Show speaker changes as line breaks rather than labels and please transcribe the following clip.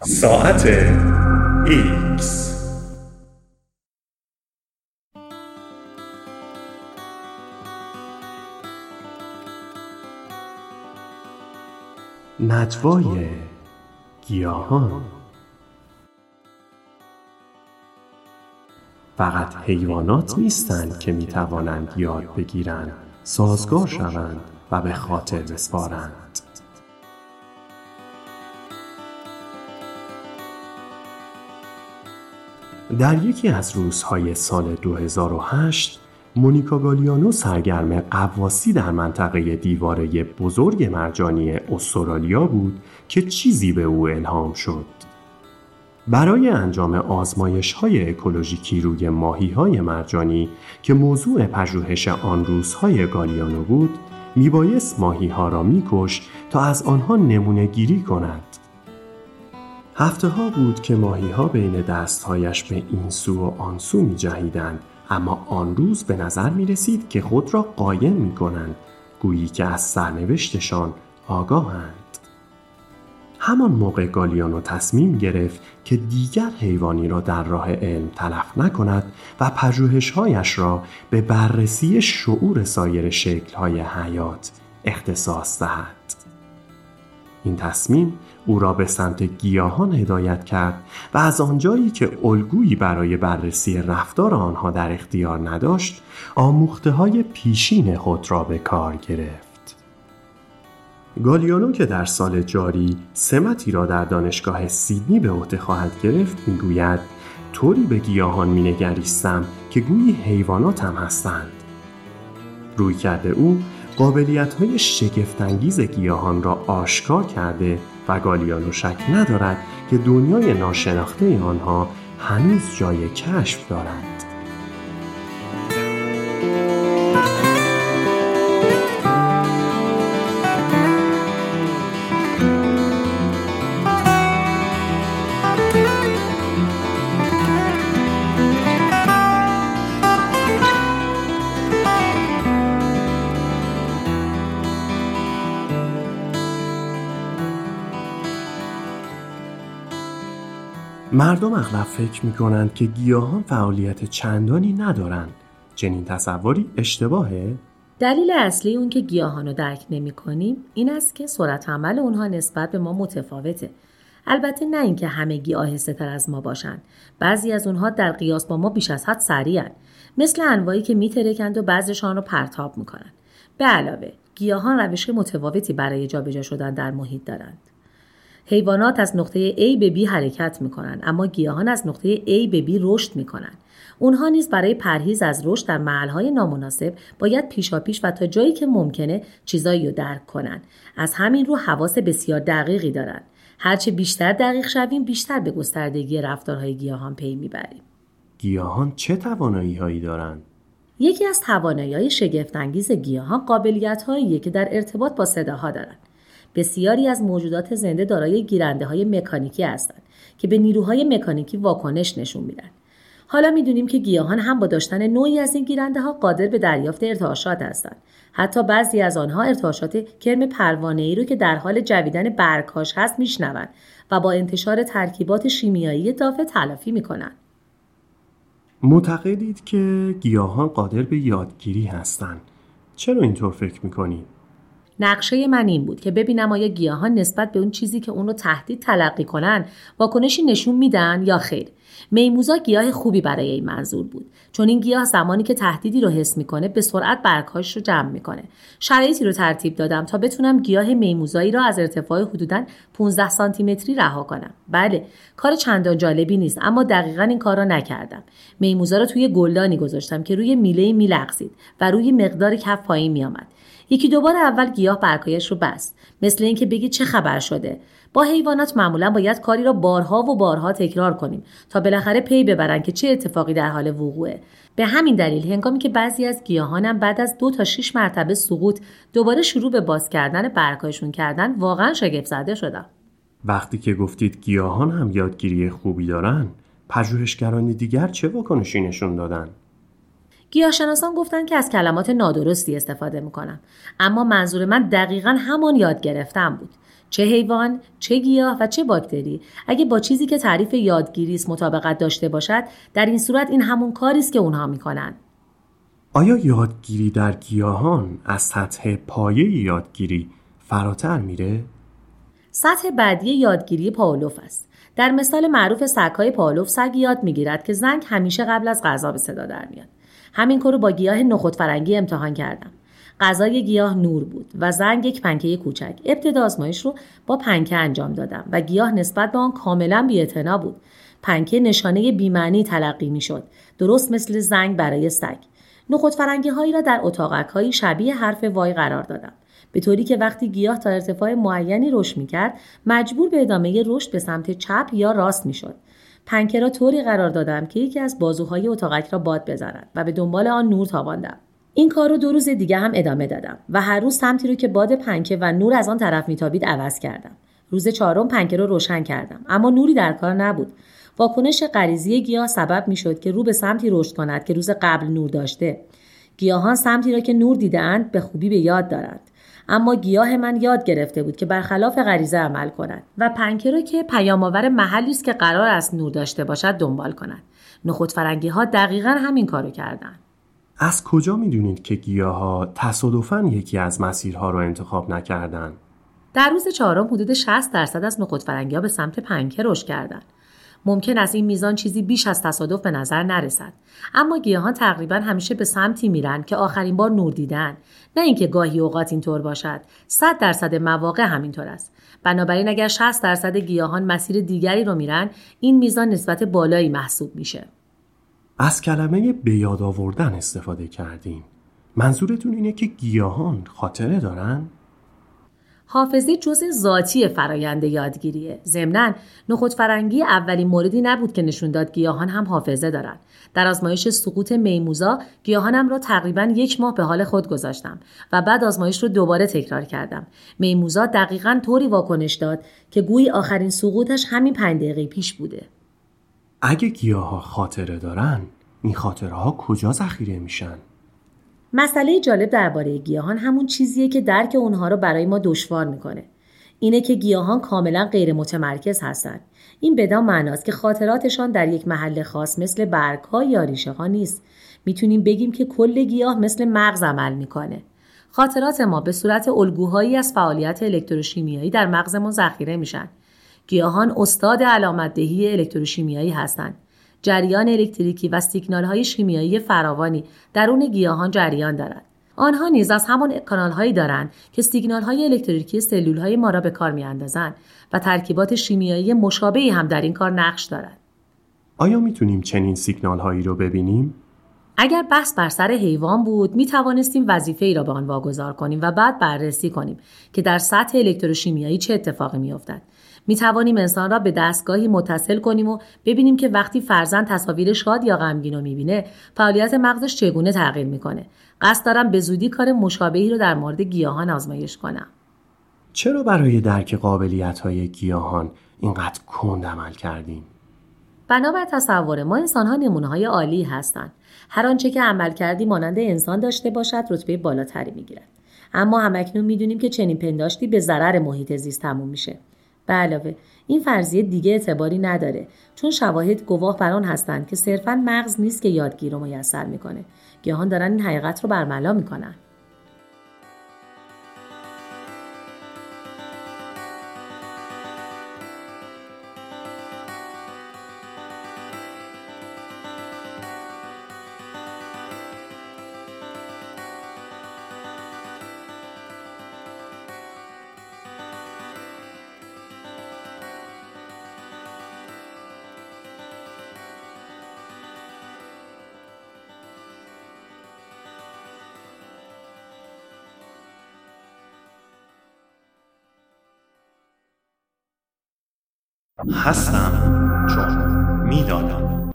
ساعت X
نجوای گیاهان. فقط حیوانات نیستند که می توانند یاد بگیرند سازگار شوند و به خاطر بسپارند. در یکی از روزهای سال 2008 مونیکا گالیانو سرگرم قواسی در منطقه دیواره بزرگ مرجانی استرالیا بود که چیزی به او الهام شد. برای انجام آزمایش های اکولوژیکی روی ماهی های مرجانی که موضوع پژوهش آن روزهای گالیانو بود، میبایست ماهی ها را میکش تا از آنها نمونه گیری کند. هفته ها بود که ماهی ها بین دستهایش به این سو و آن سو می جهیدند اما آن روز به نظر می رسید که خود را قایم می کنند گویی که از سرنوشتشان آگاهند. همان موقع گالیانو تصمیم گرفت که دیگر حیوانی را در راه علم تلف نکند و پژوهشهایش را به بررسی شعور سایر شکلهای حیات اختصاص دهد. این تصمیم او را به سمت گیاهان هدایت کرد و از آنجایی که الگویی برای بررسی رفتار آنها در اختیار نداشت آموخته های پیشین خود را به کار گرفت. گالیانو که در سال جاری سمتی را در دانشگاه سیدنی به عهده خواهد گرفت می‌گوید طوری به گیاهان مینگریستم که گویی حیوانات هم هستند. روی کرده او قابلیت های شگفتانگیز گیاهان را آشکار کرده و گالیانو شک ندارد که دنیای ناشناخته آنها هنوز جای کشف دارد. مردم اغلب فکر می کنند که گیاهان فعالیت چندانی ندارند. چنین تصوری اشتباهه؟
دلیل اصلی اون که گیاهان رو درک نمی کنیم این است که سرعت عمل اونها نسبت به ما متفاوته. البته نه اینکه همگی آهسته تر از ما باشند. بعضی از اونها در قیاس با ما بیش از حد سریعن. مثل انواعی که میترکند و بعضیشان رو پرتاب می‌کنند. به علاوه گیاهان روش متفاوتی برای جابجا شدن در محیط دارند. حیوانات از نقطه A به B حرکت می کنند اما گیاهان از نقطه A به B رشد می کنند. اونها نیز برای پرهیز از رشد در محلهای نامناسب باید پیشاپیش و تا جایی که ممکنه چیزایی رو درک کنند. از همین رو حواس بسیار دقیقی دارند. هرچه بیشتر دقیق شویم بیشتر به گستردگی رفتارهای گیاهان پی می‌بریم.
گیاهان چه توانایی هایی دارند؟
یکی از توانایی های شگفتانگیز گیاهان قابلیت که در ارتباط با صداها دارند. بسیاری از موجودات زنده دارای گیرنده های مکانیکی هستند که به نیروهای مکانیکی واکنش نشون میدن. حالا می‌دونیم که گیاهان هم با داشتن نوعی از این گیرنده ها قادر به دریافت ارتعاشات هستند. حتی بعضی از آنها ارتعاشات کرم پروانه ای رو که در حال جویدن برگهاش هست میشنوند و با انتشار ترکیبات شیمیایی اضافه تلافی می‌کنند.
معتقدید که گیاهان قادر به یادگیری هستند. چرا اینطور فکر می‌کنید؟
نقشه من این بود که ببینم آیا گیاهان نسبت به اون چیزی که اون رو تهدید تلقی کنن واکنشی نشون میدن یا خیر. میموزا گیاه خوبی برای این منظور بود چون این گیاه زمانی که تهدیدی رو حس می‌کنه به سرعت برگهاش رو جمع می‌کنه. شرایطی رو ترتیب دادم تا بتونم گیاه میموزایی را از ارتفاع حدودا 15 سانتی متری رها کنم. بله کار چندان جالبی نیست اما دقیقا این کار را نکردم. میموزا رو توی گلدانی گذاشتم که روی میله میلغزید و روی مقدار کف پایین میآمد. یکی دوبار اول گیاه برگایش رو بست. مثل اینکه بگی چه خبر شده. با حیوانات معمولا باید کاری را بارها و بارها تکرار کنیم تا بالاخره پی ببرن که چه اتفاقی در حال وقوعه. به همین دلیل هنگامی که بعضی از گیاهانم بعد از دو تا شش مرتبه سقوط دوباره شروع به باز کردن برگهایشون کردن واقعا شگفت زده شدم.
وقتی که گفتید گیاهان هم یادگیری خوبی دارن پژوهشگران دیگر چه واکنشی نشون دادن؟
گیاهشناسان گفتن که از کلمات نادرستی استفاده می‌کنم اما منظور من دقیقا همان یاد گرفتن بود چه حیوان، چه گیاه و چه باکتری اگه با چیزی که تعریف یادگیری است مطابقت داشته باشد در این صورت این همون کاری است که اونها می‌کنن
آیا یادگیری در گیاهان از سطح پایه یادگیری فراتر میره؟
سطح بعدی یادگیری پاولوف است. در مثال معروف سگهای پاولوف سگ یاد می‌گیرد که زنگ همیشه قبل از غذا به صدا در میاد. همین کارو با گیاه نخود فرنگی امتحان کردم. غذای گیاه نور بود و زنگ یک پنکه کوچک. ابتدا آزمایش رو با پنکه انجام دادم و گیاه نسبت به آن کاملا بی‌اعتنا بود. پنکه نشانه بیمعنی تلقی می‌شد. درست مثل زنگ برای سگ. نخود فرنگی هایی را در اتاقک هایی شبیه حرف وای قرار دادم. به طوری که وقتی گیاه تا ارتفاع معینی رشد می‌کرد مجبور به ادامه رشد به سمت چپ یا راست می‌شد پنکه را طوری قرار دادم که یکی از بازوهای اتاقک را باد بزند و به دنبال آن نور تاباندم. این کار رو دو روز دیگه هم ادامه دادم و هر روز سمتی رو که باد پنکه و نور از آن طرف میتابید عوض کردم. روز چهارم پنکه رو روشن کردم اما نوری در کار نبود. واکنش غریزی گیاه سبب می‌شد که رو به سمتی رشد کند که روز قبل نور داشته. گیاهان سمتی را که نور دیدهاند به خوبی به یاد دارند. اما گیاه من یاد گرفته بود که برخلاف غریزه عمل کند و پنکه را که پیامآور محلی است که قرار است نور داشته باشد دنبال کند نخود فرنگی ها دقیقا همین کارو کردند
از کجا می‌دونید که گیاه ها تصادفاً یکی از مسیرها را انتخاب نکردند؟
در روز چهارم حدود 60 درصد از نخود فرنگی ها به سمت پنکه رشد کردند. ممکن است این میزان چیزی بیش از تصادف به نظر نرسد. اما گیاهان تقریبا همیشه به سمتی میرن که آخرین بار نور دیدن. نه اینکه گاهی اوقات اینطور باشد. 100 درصد مواقع همینطور است. بنابراین اگر 60 درصد گیاهان مسیر دیگری رو میرن این میزان نسبت بالایی محسوب میشه.
از کلمه به یاد آوردن استفاده کردیم منظورتون اینه که گیاهان خاطره دارن؟
حافظه جزء ذاتی فرایند یادگیریه. ضمنا نخود فرنگی اولین موردی نبود که نشون داد گیاهان هم حافظه دارند. در آزمایش سقوط میموزا گیاهانم را تقریبا یک ماه به حال خود گذاشتم و بعد آزمایش رو دوباره تکرار کردم. میموزا دقیقا طوری واکنش داد که گویی آخرین سقوطش همین پنج دقیقه پیش بوده.
اگه گیاه ها خاطره دارن این خاطره ها کجا ذخیره میشن؟
مسئله جالب درباره گیاهان همون چیزیه که درک اونها رو برای ما دشوار می‌کنه. اینه که گیاهان کاملا غیر متمرکز هستند. این بدان معناست که خاطراتشان در یک محل خاص مثل برگ ها یا ریشه ها نیست. می‌تونیم بگیم که کل گیاه مثل مغز عمل می‌کنه. خاطرات ما به صورت الگوهایی از فعالیت الکتروشیمیایی در مغزمون ذخیره میشن. گیاهان استاد علامتدهی الکتروشیمیایی هستند. جریان الکتریکی و سیگنال های شیمیایی فراوانی درون گیاهان جریان دارد. آنها نیز از همان کانال هایی دارند که سیگنال های الکتریکی سلول های ما را به کار میاندازند و ترکیبات شیمیایی مشابهی هم در این کار نقش دارد.
آیا می‌تونیم چنین سیگنال هایی رو ببینیم؟
اگر بحث بر سر حیوان بود می توانستیم وظیفه ای را به آن واگذار کنیم و بعد بررسی کنیم که در سطح الکتروشیمیایی چه اتفاقی می افتد. می توانیم انسان را به دستگاهی متصل کنیم و ببینیم که وقتی فرزند تصاویر شاد یا غمگین رو می‌بینه فعالیت مغزش چگونه تغییر می‌کنه. قصد دارم به زودی کار مشابهی رو در مورد گیاهان آزمایش کنم.
چرا برای درک قابلیت های گیاهان اینقدر کند عمل کردیم؟
بنابر تصور ما انسان ها نمونه های عالی هستند. هر آنچه که عمل کردی مانند انسان داشته باشد رتبه بالاتری می‌گیرد. اما همکنون می‌دونیم که چنین پنداشتی به ضرر محیط زیست تموم میشه. به علاوه این فرضیه دیگه اعتباری نداره چون شواهد گواه بر آن هستند که صرفا مغز نیست که یادگیر رو میسر می‌کنه. گیاهان دارن این حقیقت رو برملا می‌کنن.
هستم چون می‌دانم.